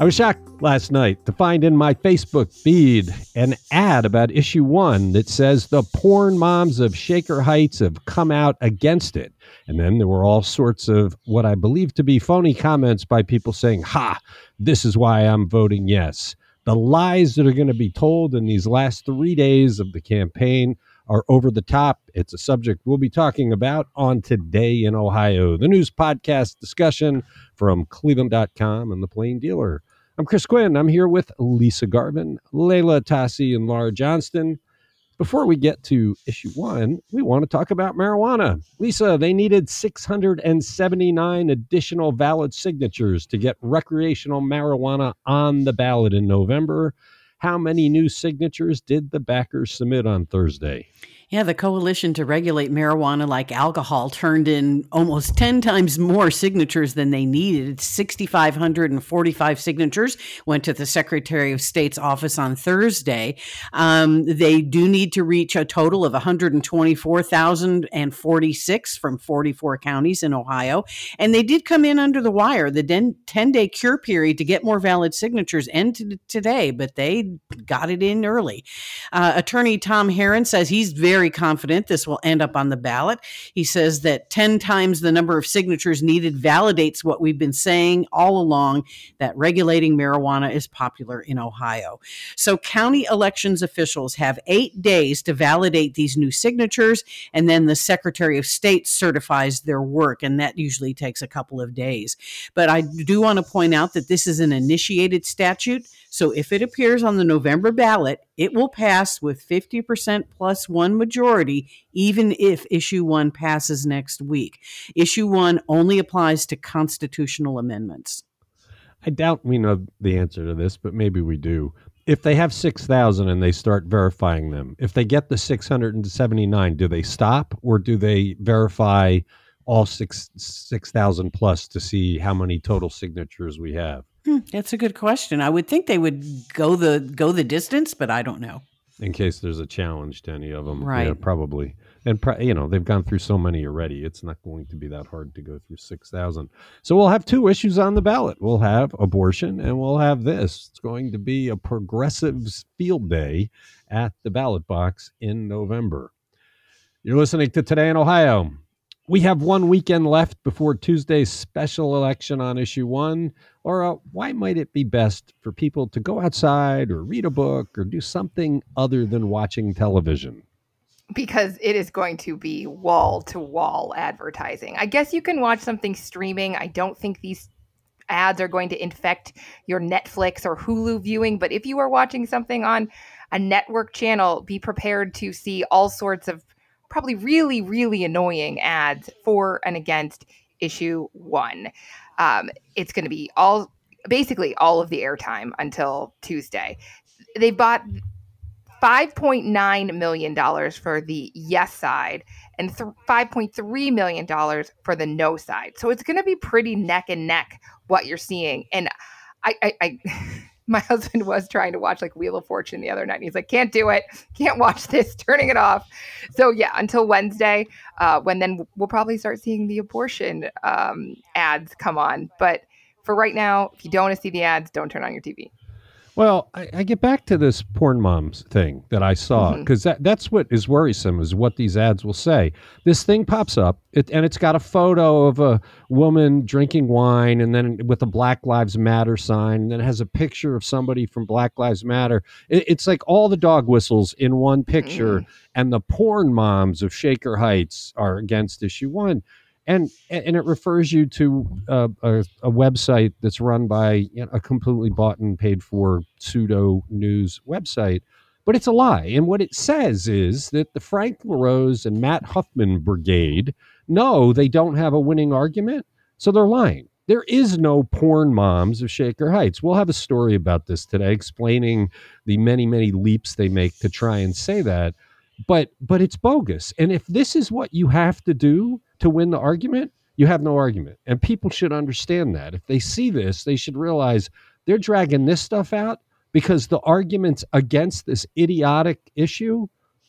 I was shocked last night to find in my Facebook feed an ad about issue one that says the porn moms of Shaker Heights have come out against it. And then there were all sorts of what I believe to be phony comments by people saying, Ha, this is why I'm voting yes. The lies that are going to be told in these last three days of the campaign are over the top. It's a subject we'll be talking about on Today in Ohio, the news podcast discussion from cleveland.com and the Plain Dealer. I'm Chris Quinn. I'm here with Lisa Garvin, Leila Atassi, and Laura Johnston. Before we get to issue one, we want to talk about marijuana. Lisa, they needed 679 additional valid signatures to get recreational marijuana on the ballot in November. How many new signatures did the backers submit on Thursday? Yeah, the Coalition to Regulate Marijuana Like Alcohol turned in almost 10 times more signatures than they needed. 6,545 signatures went to the Secretary of State's office on Thursday. Um, they do need to reach a total of 124,046 from 44 counties in Ohio. And they did come in under the wire. The 10 day cure period to get more valid signatures ended today, but they got it in early. Uh, Attorney Tom Haren says he's very very confident this will end up on the ballot. He says that 10 times the number of signatures needed validates what we've been saying all along that regulating marijuana is popular in Ohio. So, county elections officials have eight days to validate these new signatures, and then the Secretary of State certifies their work, and that usually takes a couple of days. But I do want to point out that this is an initiated statute. So if it appears on the November ballot, it will pass with 50% plus one majority, even if issue one passes next week. Issue one only applies to constitutional amendments. I doubt we know the answer to this, but maybe we do. If they have 6,000 and they start verifying them, if they get the 679, do they stop or do they verify all six 6,000 plus to see how many total signatures we have? Hmm, that's a good question. I would think they would go the go the distance, but I don't know. In case there's a challenge to any of them, right? Yeah, probably. And pro- you know they've gone through so many already. It's not going to be that hard to go through six thousand. So we'll have two issues on the ballot. We'll have abortion, and we'll have this. It's going to be a progressives field day at the ballot box in November. You're listening to Today in Ohio. We have one weekend left before Tuesday's special election on issue one. Uh, why might it be best for people to go outside or read a book or do something other than watching television? Because it is going to be wall to wall advertising. I guess you can watch something streaming. I don't think these ads are going to infect your Netflix or Hulu viewing, but if you are watching something on a network channel, be prepared to see all sorts of probably really, really annoying ads for and against issue one. Um, it's going to be all basically all of the airtime until Tuesday. They bought $5.9 million for the yes side and th- $5.3 million for the no side. So it's going to be pretty neck and neck what you're seeing. And I, I, I my husband was trying to watch like Wheel of Fortune the other night. And he's like, can't do it. Can't watch this, turning it off. So, yeah, until Wednesday, uh, when then we'll probably start seeing the abortion um, ads come on. But for right now, if you don't want to see the ads, don't turn on your TV. Well, I, I, get back to this porn moms thing that I saw because mm-hmm. that, that's what is worrisome is what these ads will say. This thing pops up it, and it's got a photo of a woman drinking wine and then with a Black Lives Matter sign, and then it has a picture of somebody from Black Lives Matter. It, it's like all the dog whistles in one picture, mm. and the porn moms of Shaker Heights are against issue one and and it refers you to a, a, a website that's run by you know, a completely bought and paid for pseudo news website but it's a lie and what it says is that the frank larose and matt huffman brigade no they don't have a winning argument so they're lying There is no porn moms of Shaker Heights. We'll have a story about this today, explaining the many, many leaps they make to try and say that. But but it's bogus. And if this is what you have to do to win the argument, you have no argument. And people should understand that. If they see this, they should realize they're dragging this stuff out because the arguments against this idiotic issue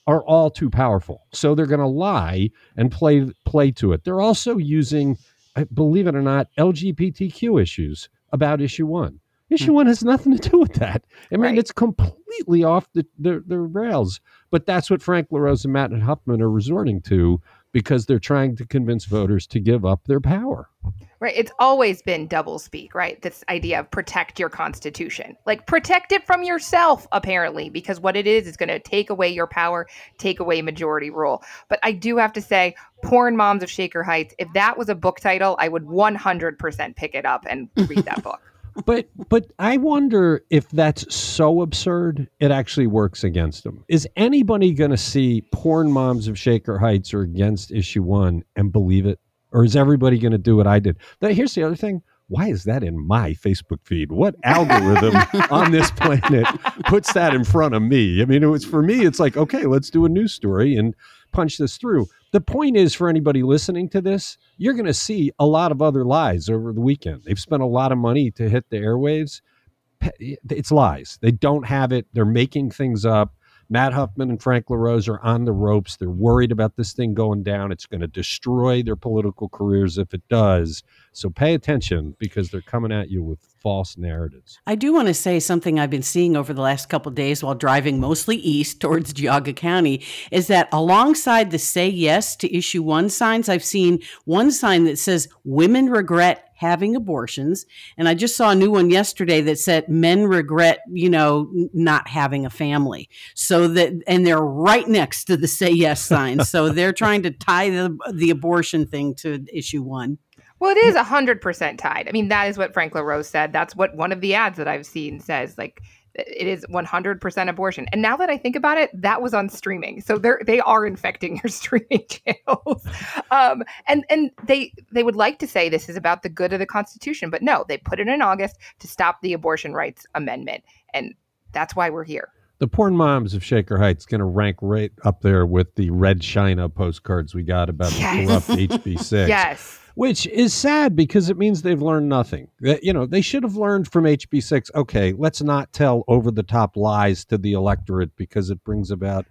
are all too powerful. So they're going to lie and play play to it. They're also using believe it or not LGBTQ issues about issue 1. Issue hmm. 1 has nothing to do with that. I mean right. it's completely off the, the, the rails. But that's what Frank LaRose and Matt Huffman are resorting to because they're trying to convince voters to give up their power. Right. It's always been double speak, right? This idea of protect your constitution. Like protect it from yourself, apparently, because what it is is going to take away your power, take away majority rule. But I do have to say, Porn Moms of Shaker Heights, if that was a book title, I would 100% pick it up and read that book but but I wonder if that's so absurd it actually works against them. Is anybody going to see porn moms of Shaker Heights or against issue 1 and believe it? Or is everybody going to do what I did? Now, here's the other thing. Why is that in my Facebook feed? What algorithm on this planet puts that in front of me? I mean, it was for me, it's like, okay, let's do a news story and punch this through. The point is for anybody listening to this, you're going to see a lot of other lies over the weekend. They've spent a lot of money to hit the airwaves. It's lies. They don't have it. They're making things up. Matt Huffman and Frank LaRose are on the ropes. They're worried about this thing going down. It's going to destroy their political careers if it does. So pay attention because they're coming at you with false narratives. I do want to say something I've been seeing over the last couple days while driving mostly east towards Geauga County is that alongside the say yes to issue one signs, I've seen one sign that says women regret having abortions. And I just saw a new one yesterday that said men regret, you know, not having a family. So that, and they're right next to the say yes sign. so they're trying to tie the, the abortion thing to issue one. Well, it is 100% tied. I mean, that is what Frank LaRose said. That's what one of the ads that I've seen says. Like, it is 100% abortion. And now that I think about it, that was on streaming. So they're they are infecting your streaming channels. Um, and and they they would like to say this is about the good of the Constitution, but no, they put it in August to stop the abortion rights amendment. And that's why we're here. The porn moms of Shaker Heights going to rank right up there with the red China postcards we got about yes. the corrupt HB6. yes which is sad because it means they've learned nothing. You know, they should have learned from HB6. Okay, let's not tell over the top lies to the electorate because it brings about.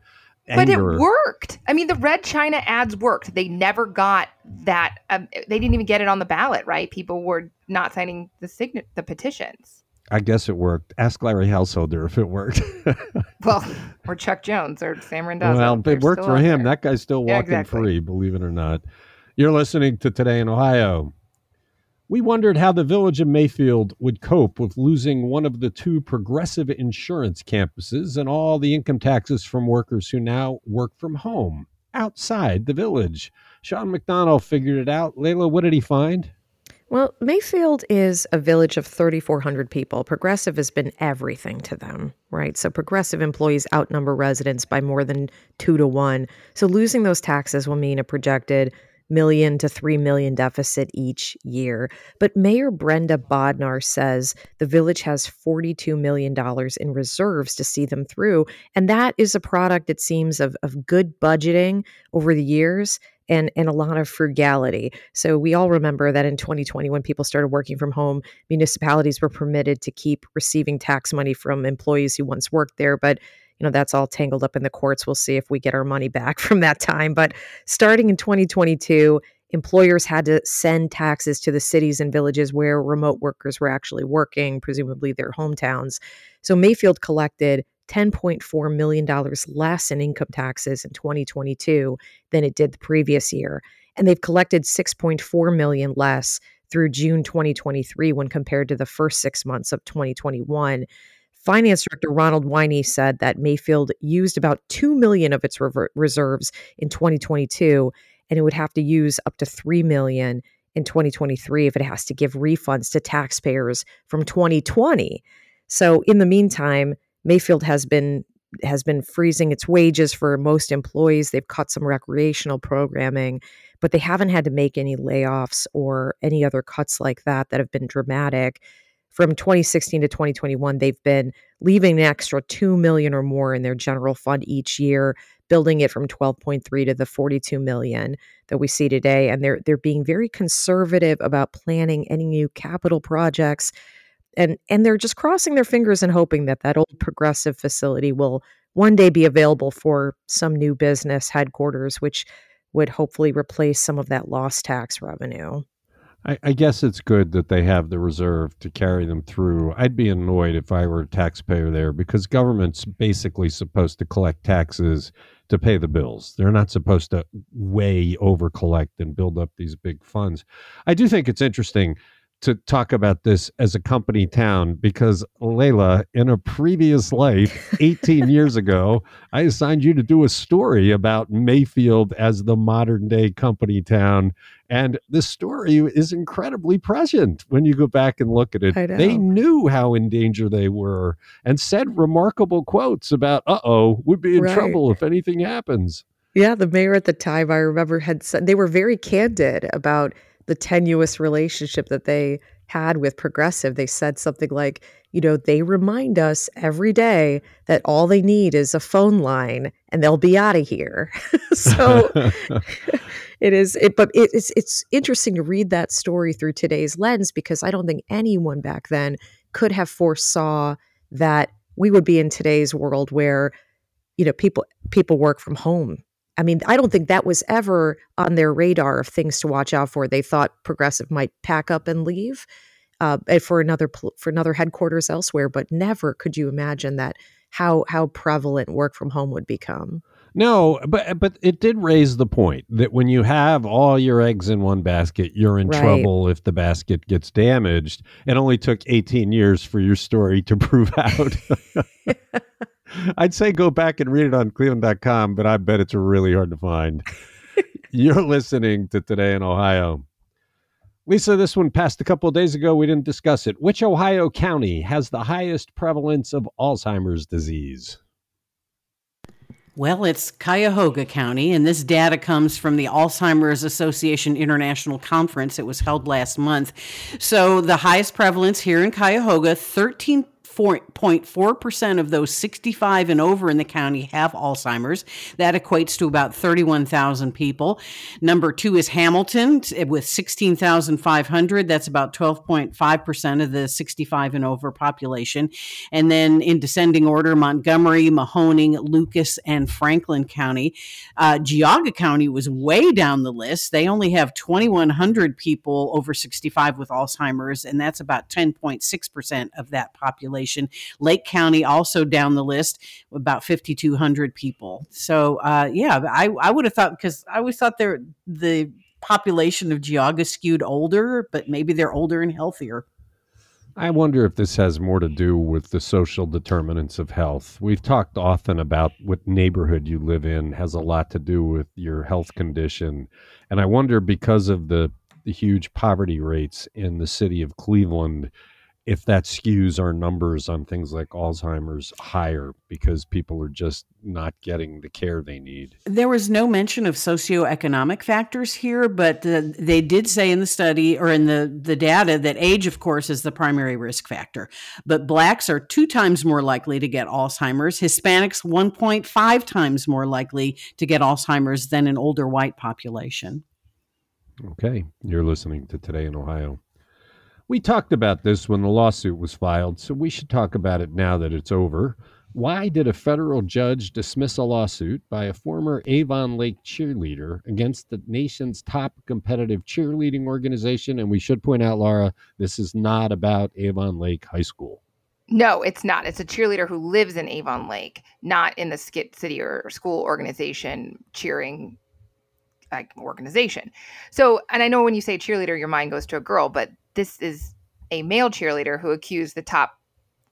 Anger. But it worked. I mean, the Red China ads worked. They never got that. Um, they didn't even get it on the ballot, right? People were not signing the sign- the petitions. I guess it worked. Ask Larry Householder if it worked. well, or Chuck Jones or Sam Randazzo. Well, it worked for him. There. That guy's still walking yeah, exactly. free, believe it or not. You're listening to Today in Ohio. We wondered how the village of Mayfield would cope with losing one of the two progressive insurance campuses and all the income taxes from workers who now work from home outside the village. Sean McDonnell figured it out. Leila, what did he find? Well, Mayfield is a village of 3,400 people. Progressive has been everything to them, right? So, progressive employees outnumber residents by more than two to one. So, losing those taxes will mean a projected million to 3 million deficit each year. But Mayor Brenda Bodnar says the village has $42 million in reserves to see them through. And that is a product, it seems, of, of good budgeting over the years and and a lot of frugality. So we all remember that in 2020 when people started working from home, municipalities were permitted to keep receiving tax money from employees who once worked there, but you know that's all tangled up in the courts. We'll see if we get our money back from that time. But starting in 2022 employers had to send taxes to the cities and villages where remote workers were actually working presumably their hometowns. So mayfield collected $10.4 million less in income taxes in 2022 than it did the previous year. And they've collected 6.4 million less through June 2023 when compared to the first 6 months of 2021 Finance Director Ronald Winey said that Mayfield used about 2 million of its rever- reserves in 2022 and it would have to use up to 3 million in 2023 if it has to give refunds to taxpayers from 2020. So in the meantime, Mayfield has been has been freezing its wages for most employees. They've cut some recreational programming, but they haven't had to make any layoffs or any other cuts like that that have been dramatic. From 2016 to 2021, they've been leaving an extra 2 million or more in their general fund each year, building it from 12.3 to the 42 million that we see today. And they're they're being very conservative about planning any new capital projects and and they're just crossing their fingers and hoping that that old progressive facility will one day be available for some new business headquarters which would hopefully replace some of that lost tax revenue I, I, guess it's good that they have the reserve to carry them through. I'd be annoyed if I were a taxpayer there because government's basically supposed to collect taxes to pay the bills. They're not supposed to way over collect and build up these big funds. I do think it's interesting to talk about this as a company town because Leila, in a previous life, 18 years ago, I assigned you to do a story about Mayfield as the modern day company town. And the story is incredibly present when you go back and look at it. They knew how in danger they were and said remarkable quotes about, uh oh, we'd be in right. trouble if anything happens. Yeah, the mayor at the time, I remember, had said they were very candid about the tenuous relationship that they had with progressive they said something like you know they remind us every day that all they need is a phone line and they'll be out of here. So it is it but it, it's it's interesting to read that story through today's lens because i don't think anyone back then could have foresaw that we would be in today's world where you know people people work from home I mean, I don't think that was ever on their radar of things to watch out for. They thought Progressive might pack up and leave uh, for another for another headquarters elsewhere, but never could you imagine that how how prevalent work from home would become. No, but but it did raise the point that when you have all your eggs in one basket, you're in right. trouble if the basket gets damaged. It only took 18 years for your story to prove out. I'd say go back and read it on cleveland.com, but I bet it's really hard to find. You're listening to Today in Ohio. Lisa, this one passed a couple of days ago. We didn't discuss it. Which Ohio county has the highest prevalence of Alzheimer's disease? Well, it's Cuyahoga County, and this data comes from the Alzheimer's Association International Conference. It was held last month. So the highest prevalence here in Cuyahoga, 13 0.4% of those 65 and over in the county have Alzheimer's. That equates to about 31,000 people. Number two is Hamilton with 16,500. That's about 12.5% of the 65 and over population. And then in descending order, Montgomery, Mahoning, Lucas, and Franklin County. Uh, Geauga County was way down the list. They only have 2,100 people over 65 with Alzheimer's, and that's about 10.6% of that population population. Lake County also down the list, about 5,200 people. So uh, yeah, I, I would have thought because I always thought they're the population of Geauga skewed older, but maybe they're older and healthier. I wonder if this has more to do with the social determinants of health. We've talked often about what neighborhood you live in has a lot to do with your health condition. And I wonder because of the, the huge poverty rates in the city of Cleveland, if that skews our numbers on things like Alzheimer's higher because people are just not getting the care they need. There was no mention of socioeconomic factors here, but the, they did say in the study or in the, the data that age, of course, is the primary risk factor. But blacks are two times more likely to get Alzheimer's, Hispanics 1.5 times more likely to get Alzheimer's than an older white population. Okay, you're listening to Today in Ohio. We talked about this when the lawsuit was filed, so we should talk about it now that it's over. Why did a federal judge dismiss a lawsuit by a former Avon Lake cheerleader against the nation's top competitive cheerleading organization? And we should point out, Laura, this is not about Avon Lake High School. No, it's not. It's a cheerleader who lives in Avon Lake, not in the Skid City or school organization cheering like organization. So, and I know when you say cheerleader, your mind goes to a girl, but this is a male cheerleader who accused the top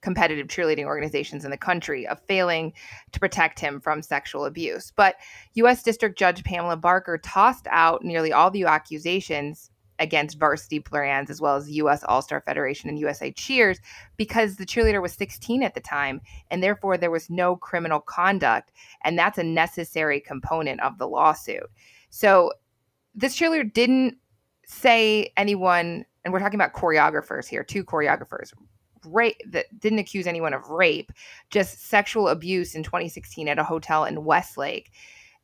competitive cheerleading organizations in the country of failing to protect him from sexual abuse. But U.S. District Judge Pamela Barker tossed out nearly all the accusations against varsity brands as well as US All Star Federation and USA Cheers because the cheerleader was 16 at the time and therefore there was no criminal conduct. And that's a necessary component of the lawsuit. So this cheerleader didn't say anyone, and we're talking about choreographers here, two choreographers, rape that didn't accuse anyone of rape, just sexual abuse in 2016 at a hotel in Westlake.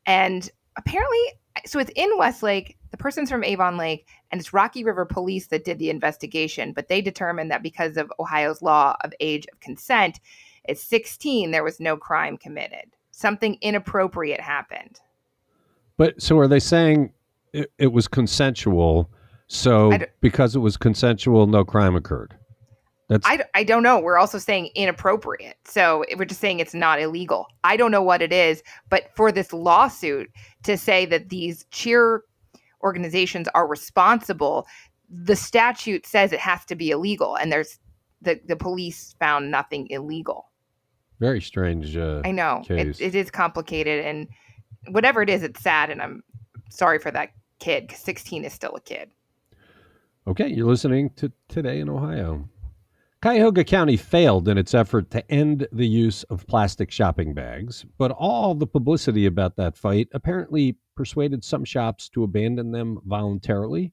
And apparently, so it's in Westlake. The person's from Avon Lake, and it's Rocky River Police that did the investigation. But they determined that because of Ohio's law of age of consent, at 16, there was no crime committed. Something inappropriate happened. But so are they saying it, it was consensual? So because it was consensual, no crime occurred? That's I, I don't know. We're also saying inappropriate. So we're just saying it's not illegal. I don't know what it is, but for this lawsuit to say that these cheer organizations are responsible, the statute says it has to be illegal, and there's the the police found nothing illegal. Very strange. Uh, I know it, it is complicated, and whatever it is, it's sad, and I'm sorry for that kid because 16 is still a kid. Okay, you're listening to Today in Ohio. Cuyahoga County failed in its effort to end the use of plastic shopping bags, but all the publicity about that fight apparently persuaded some shops to abandon them voluntarily.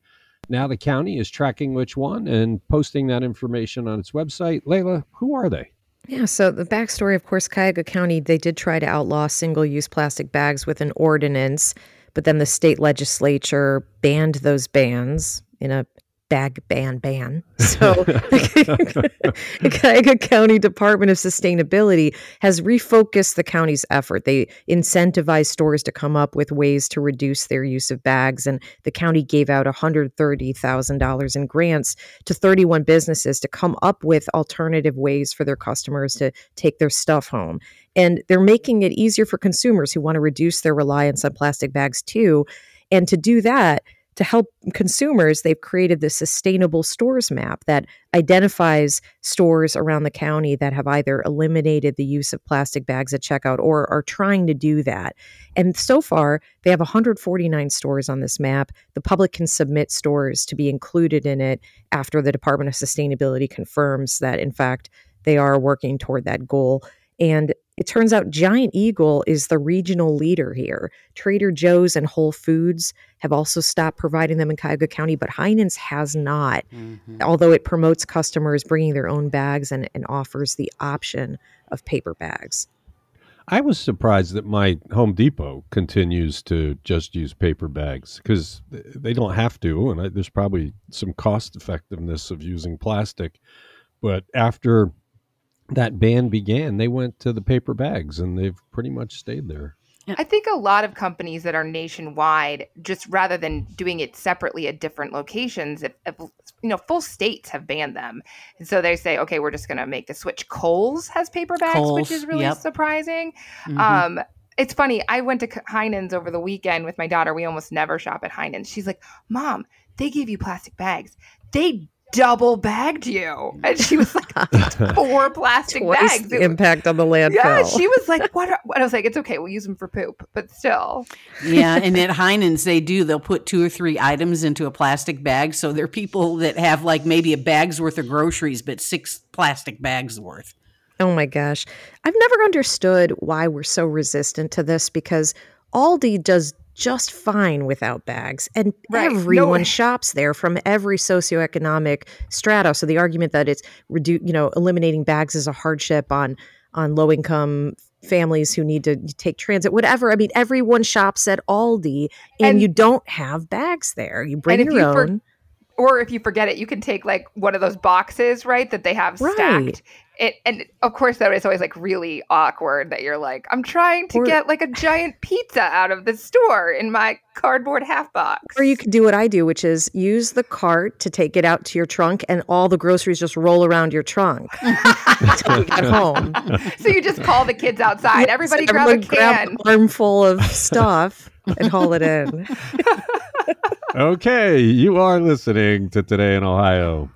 Now the county is tracking which one and posting that information on its website. Leila, who are they? Yeah, so the backstory, of course, Cuyahoga County, they did try to outlaw single use plastic bags with an ordinance, but then the state legislature banned those bans in a bag ban ban. So the Cuyahoga County Department of Sustainability has refocused the county's effort. They incentivize stores to come up with ways to reduce their use of bags. And the county gave out $130,000 in grants to 31 businesses to come up with alternative ways for their customers to take their stuff home. And they're making it easier for consumers who want to reduce their reliance on plastic bags too. And to do that, to help consumers, they've created the sustainable stores map that identifies stores around the county that have either eliminated the use of plastic bags at checkout or are trying to do that. And so far, they have 149 stores on this map. The public can submit stores to be included in it after the Department of Sustainability confirms that, in fact, they are working toward that goal. And it turns out Giant Eagle is the regional leader here. Trader Joe's and Whole Foods have also stopped providing them in Cuyahoga County, but Heinen's has not, mm-hmm. although it promotes customers bringing their own bags and, and offers the option of paper bags. I was surprised that my Home Depot continues to just use paper bags because they don't have to, and I, there's probably some cost effectiveness of using plastic. But after that ban began, they went to the paper bags and they've pretty much stayed there. I think a lot of companies that are nationwide, just rather than doing it separately at different locations, if, if you know, full states have banned them, and so they say, okay, we're just going to make the switch. Kohl's has paper bags, Kohl's, which is really yep. surprising. Mm-hmm. Um, it's funny. I went to Heinen's over the weekend with my daughter. We almost never shop at Heinen's. She's like, "Mom, they gave you plastic bags. They double bagged you. And she was like, four plastic Twice bags. The impact on the landfill. Yeah, she was like, what? Are, I was like, it's okay. We'll use them for poop, but still. yeah. And at Heinen's, they do, they'll put two or three items into a plastic bag. So there are people that have like maybe a bag's worth of groceries, but six plastic bags worth. Oh my gosh. I've never understood why we're so resistant to this because Aldi does just fine without bags. And right. everyone no shops there from every socioeconomic strata. So the argument that it's redu- you know, eliminating bags is a hardship on on low income families who need to take transit, whatever. I mean, everyone shops at Aldi and, and you don't have bags there. You bring your you own. For- or if you forget it, you can take like one of those boxes, right, that they have stacked, right it, and of course that is always like really awkward that you're like i'm trying to or, get like a giant pizza out of the store in my cardboard half box. Or you could do what i do which is use the cart to take it out to your trunk and all the groceries just roll around your trunk until you get home. So you just call the kids outside. Yes, everybody grab a can. grab an armful of stuff and haul it in okay you are listening to today in ohio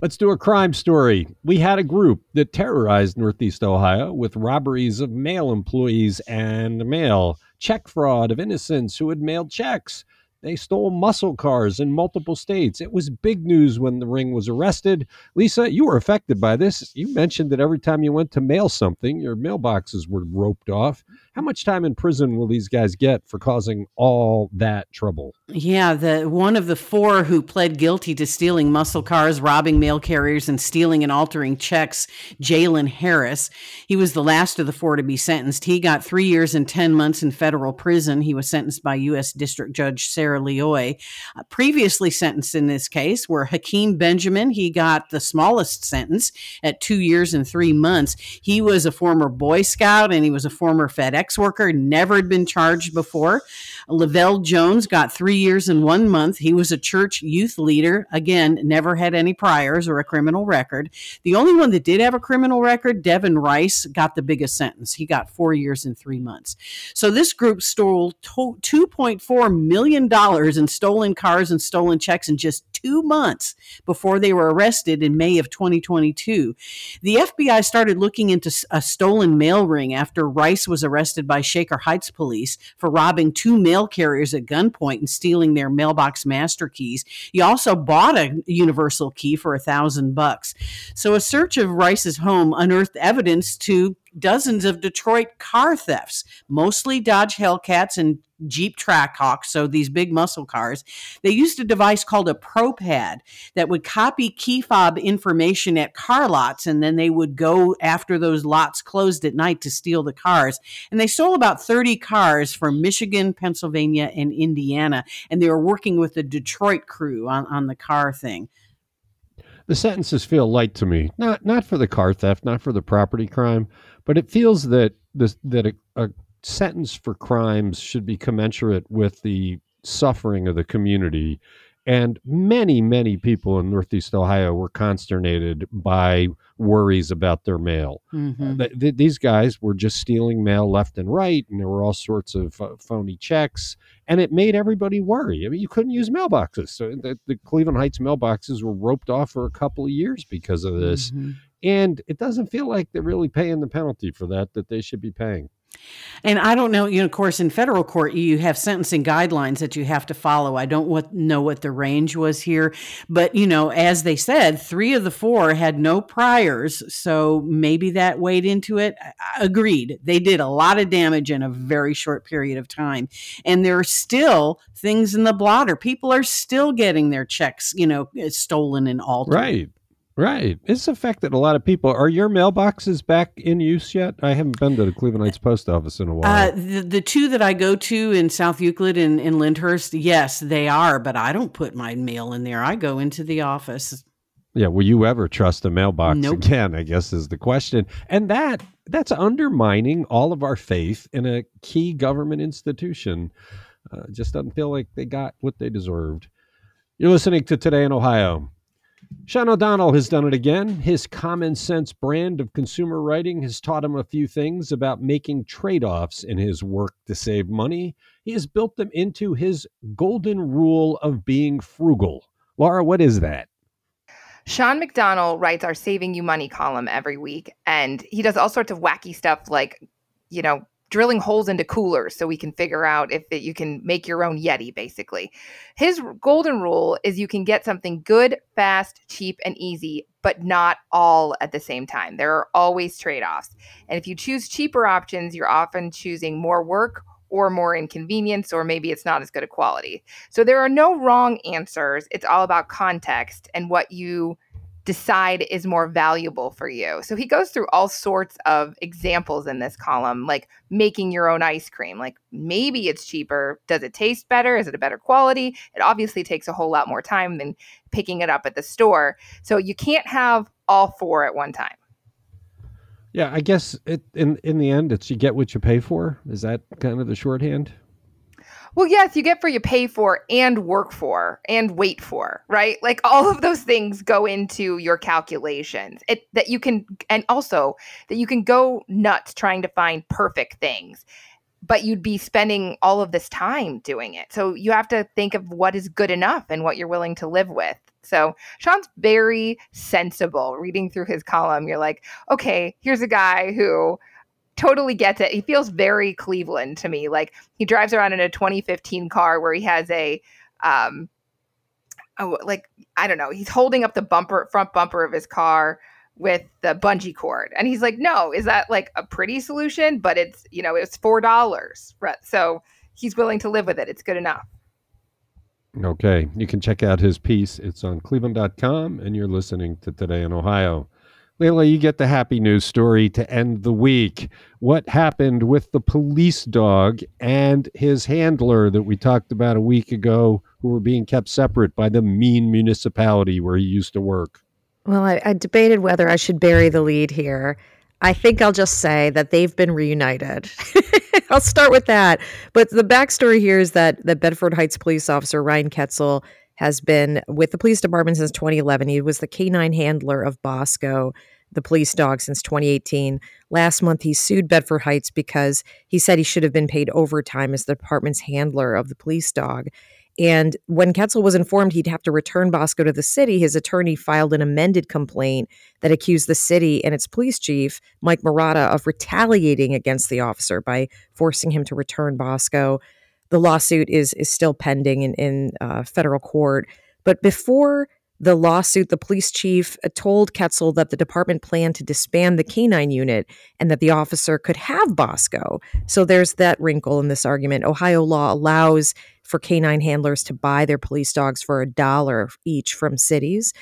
Let's do a crime story. We had a group that terrorized Northeast Ohio with robberies of mail employees and mail, check fraud of innocents who had mailed checks, They stole muscle cars in multiple states. It was big news when the ring was arrested. Lisa, you were affected by this. You mentioned that every time you went to mail something, your mailboxes were roped off. How much time in prison will these guys get for causing all that trouble? Yeah, the one of the four who pled guilty to stealing muscle cars, robbing mail carriers, and stealing and altering checks, Jalen Harris. He was the last of the four to be sentenced. He got three years and ten months in federal prison. He was sentenced by U.S. District Judge Sara Lioi. Uh, previously sentenced in this case were Hakeem Benjamin. He got the smallest sentence at two years and three months. He was a former Boy Scout and he was a former FedEx worker, never had been charged before. Lavelle Jones got three years and one month. He was a church youth leader. Again, never had any priors or a criminal record. The only one that did have a criminal record, Devin Rice, got the biggest sentence. He got four years and three months. So this group stole $2.4 million in stolen cars and stolen checks in just two months before they were arrested in May of 2022. The FBI started looking into a stolen mail ring after Rice was arrested by Shaker Heights police for robbing two mail carriers at gunpoint and stealing their mailbox master keys. He also bought a universal key for a thousand bucks. So a search of Rice's home unearthed evidence to dozens of Detroit car thefts, mostly Dodge Hellcats and Jeep Trackhawks, so these big muscle cars. They used a device called a ProPad that would copy key fob information at car lots, and then they would go after those lots closed at night to steal the cars. And they stole about 30 cars from Michigan, Pennsylvania, and Indiana, and they were working with the Detroit crew on, on the car thing the sentences feel light to me. Not not for the car theft, not for the property crime, but it feels that this that a, a sentence for crimes should be commensurate with the suffering of the community. And many, many people in Northeast Ohio were consternated by worries about their mail. Mm-hmm. Uh, th- these guys were just stealing mail left and right, and there were all sorts of uh, phony checks, and it made everybody worry. I mean, you couldn't use mailboxes. So the, the Cleveland Heights mailboxes were roped off for a couple of years because of this. Mm-hmm. And it doesn't feel like they're really paying the penalty for that that they should be paying. And I don't know, you know, of course, in federal court, you have sentencing guidelines that you have to follow. I don't what, know what the range was here, but, you know, as they said, three of the four had no priors. So maybe that weighed into it. Agreed. They did a lot of damage in a very short period of time. And there are still things in the blotter. People are still getting their checks, you know, stolen and altered. Right. Right. It's the fact that a lot of people. Are your mailboxes back in use yet? I haven't been to the Cleveland Heights post office in a while. Uh, the, the two that I go to in South Euclid and in Lyndhurst, yes, they are, but I don't put my mail in there. I go into the office. Yeah, will you ever trust a mailbox nope. again? I guess is the question. And that that's undermining all of our faith in a key government institution. Uh, just doesn't feel like they got what they deserved. You're listening to Today in Ohio. Sean McDonnell has done it again. His common sense brand of consumer writing has taught him a few things about making trade offs in his work to save money. He has built them into his golden rule of being frugal. Laura, what is that? Sean McDonnell writes our Saving You Money column every week, and he does all sorts of wacky stuff like, you know, drilling holes into coolers so we can figure out if it, you can make your own Yeti, basically. His golden rule is you can get something good, fast, cheap, and easy, but not all at the same time. There are always trade offs. And if you choose cheaper options, you're often choosing more work or more inconvenience, or maybe it's not as good a quality. So there are no wrong answers. It's all about context and what you decide is more valuable for you. So he goes through all sorts of examples in this column, like making your own ice cream. Like maybe it's cheaper. Does it taste better? Is it a better quality? It obviously takes a whole lot more time than picking it up at the store. So you can't have all four at one time. Yeah, I guess it in in the end it's you get what you pay for. Is that kind of the shorthand? Well, yes, you get for you pay for and work for and wait for, right? Like all of those things go into your calculations. It that you can and also that you can go nuts trying to find perfect things, but you'd be spending all of this time doing it. So you have to think of what is good enough and what you're willing to live with. So Sean's very sensible. Reading through his column, you're like, okay, here's a guy who totally gets it. He feels very Cleveland to me. Like he drives around in a 2015 car where he has a um oh like I don't know, he's holding up the bumper front bumper of his car with the bungee cord. And he's like, "No, is that like a pretty solution, but it's, you know, it's $4." Right. So he's willing to live with it. It's good enough. Okay. You can check out his piece. It's on cleveland.com, and you're listening to Today in Ohio. Leila, you get the happy news story to end the week. What happened with the police dog and his handler that we talked about a week ago, who were being kept separate by the mean municipality where he used to work? Well, I, I debated whether I should bury the lead here. I think I'll just say that they've been reunited. I'll start with that. But the backstory here is that the Bedford Heights police officer, Ryan Ketzel, has been with the police department since 2011. He was the canine handler of Bosco, the police dog, since 2018. Last month, he sued Bedford Heights because he said he should have been paid overtime as the department's handler of the police dog. And when Ketzel was informed he'd have to return Bosco to the city, his attorney filed an amended complaint that accused the city and its police chief, Mike Marotta, of retaliating against the officer by forcing him to return Bosco. The lawsuit is is still pending in, in uh, federal court. But before the lawsuit, the police chief uh, told Ketzel that the department planned to disband the canine unit and that the officer could have Bosco. So there's that wrinkle in this argument. Ohio law allows for canine handlers to buy their police dogs for a dollar each from cities.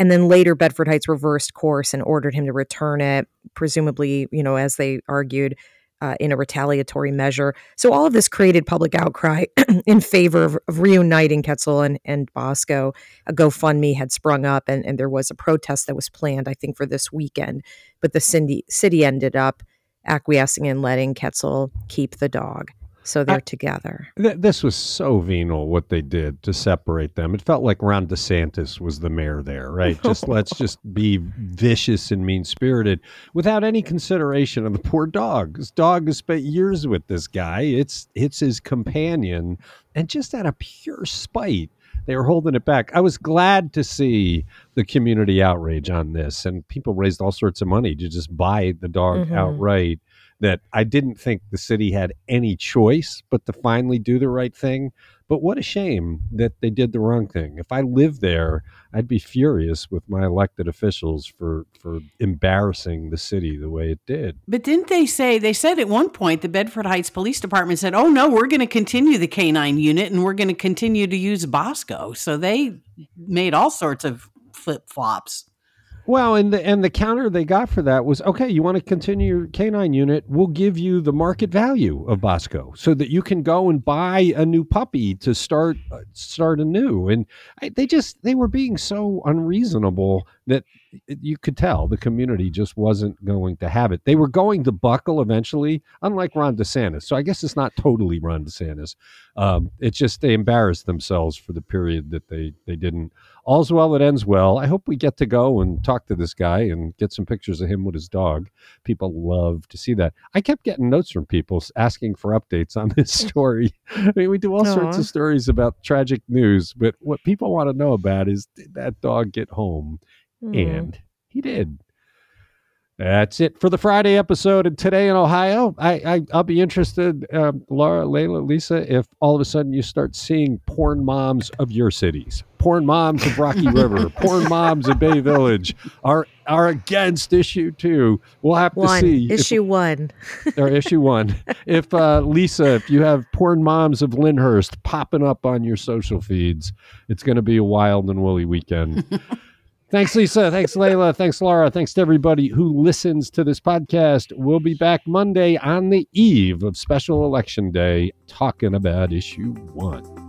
And then later, Bedford Heights reversed course and ordered him to return it, presumably, you know, as they argued, uh, in a retaliatory measure. So all of this created public outcry in favor of, of, reuniting Ketzel and, and Bosco. A GoFundMe had sprung up, and, and there was a protest that was planned, I think, for this weekend. But the city, city ended up acquiescing and letting Ketzel keep the dog so they're I, together. Th- this was so venal what they did to separate them. It felt like Ron DeSantis was the mayor there, right? Just let's just be vicious and mean spirited without any consideration of the poor dog. This dog has spent years with this guy. It's it's his companion, and just out of pure spite, they were holding it back. I was glad to see the community outrage on this, and people raised all sorts of money to just buy the dog mm-hmm. outright that I didn't think the city had any choice but to finally do the right thing. But what a shame that they did the wrong thing. If I lived there, I'd be furious with my elected officials for for embarrassing the city the way it did. But didn't they say they said at one point the Bedford Heights Police Department said, "Oh no, we're going to continue the canine unit and we're going to continue to use Bosco." So they made all sorts of flip flops. Well, and the and the counter they got for that was okay. You want to continue your canine unit? We'll give you the market value of Bosco, so that you can go and buy a new puppy to start uh, start anew. And I, they just they were being so unreasonable that you could tell the community just wasn't going to have it. They were going to buckle eventually, unlike Ron DeSantis. So I guess it's not totally Ron DeSantis. Um, it's just they embarrassed themselves for the period that they they didn't all's well that ends well. I hope we get to go and talk to this guy and get some pictures of him with his dog. People love to see that. I kept getting notes from people asking for updates on this story. I mean, we do all Aww. sorts of stories about tragic news, but what people want to know about is did that dog get home? Mm. And he did. That's it for the Friday episode. And today in Ohio, I, I will be interested, um, Laura, Leila, Lisa, if all of a sudden you start seeing porn moms of your cities, porn moms of Rocky River, porn moms of Bay Village are are against issue two. We'll have one. to see issue if, one or issue one. If uh, Lisa, if you have porn moms of Lyndhurst popping up on your social feeds, it's going to be a wild and woolly weekend. Thanks, Lisa. Thanks, Leila. Thanks, Laura. Thanks to everybody who listens to this podcast. We'll be back Monday on the eve of special election day talking about issue one.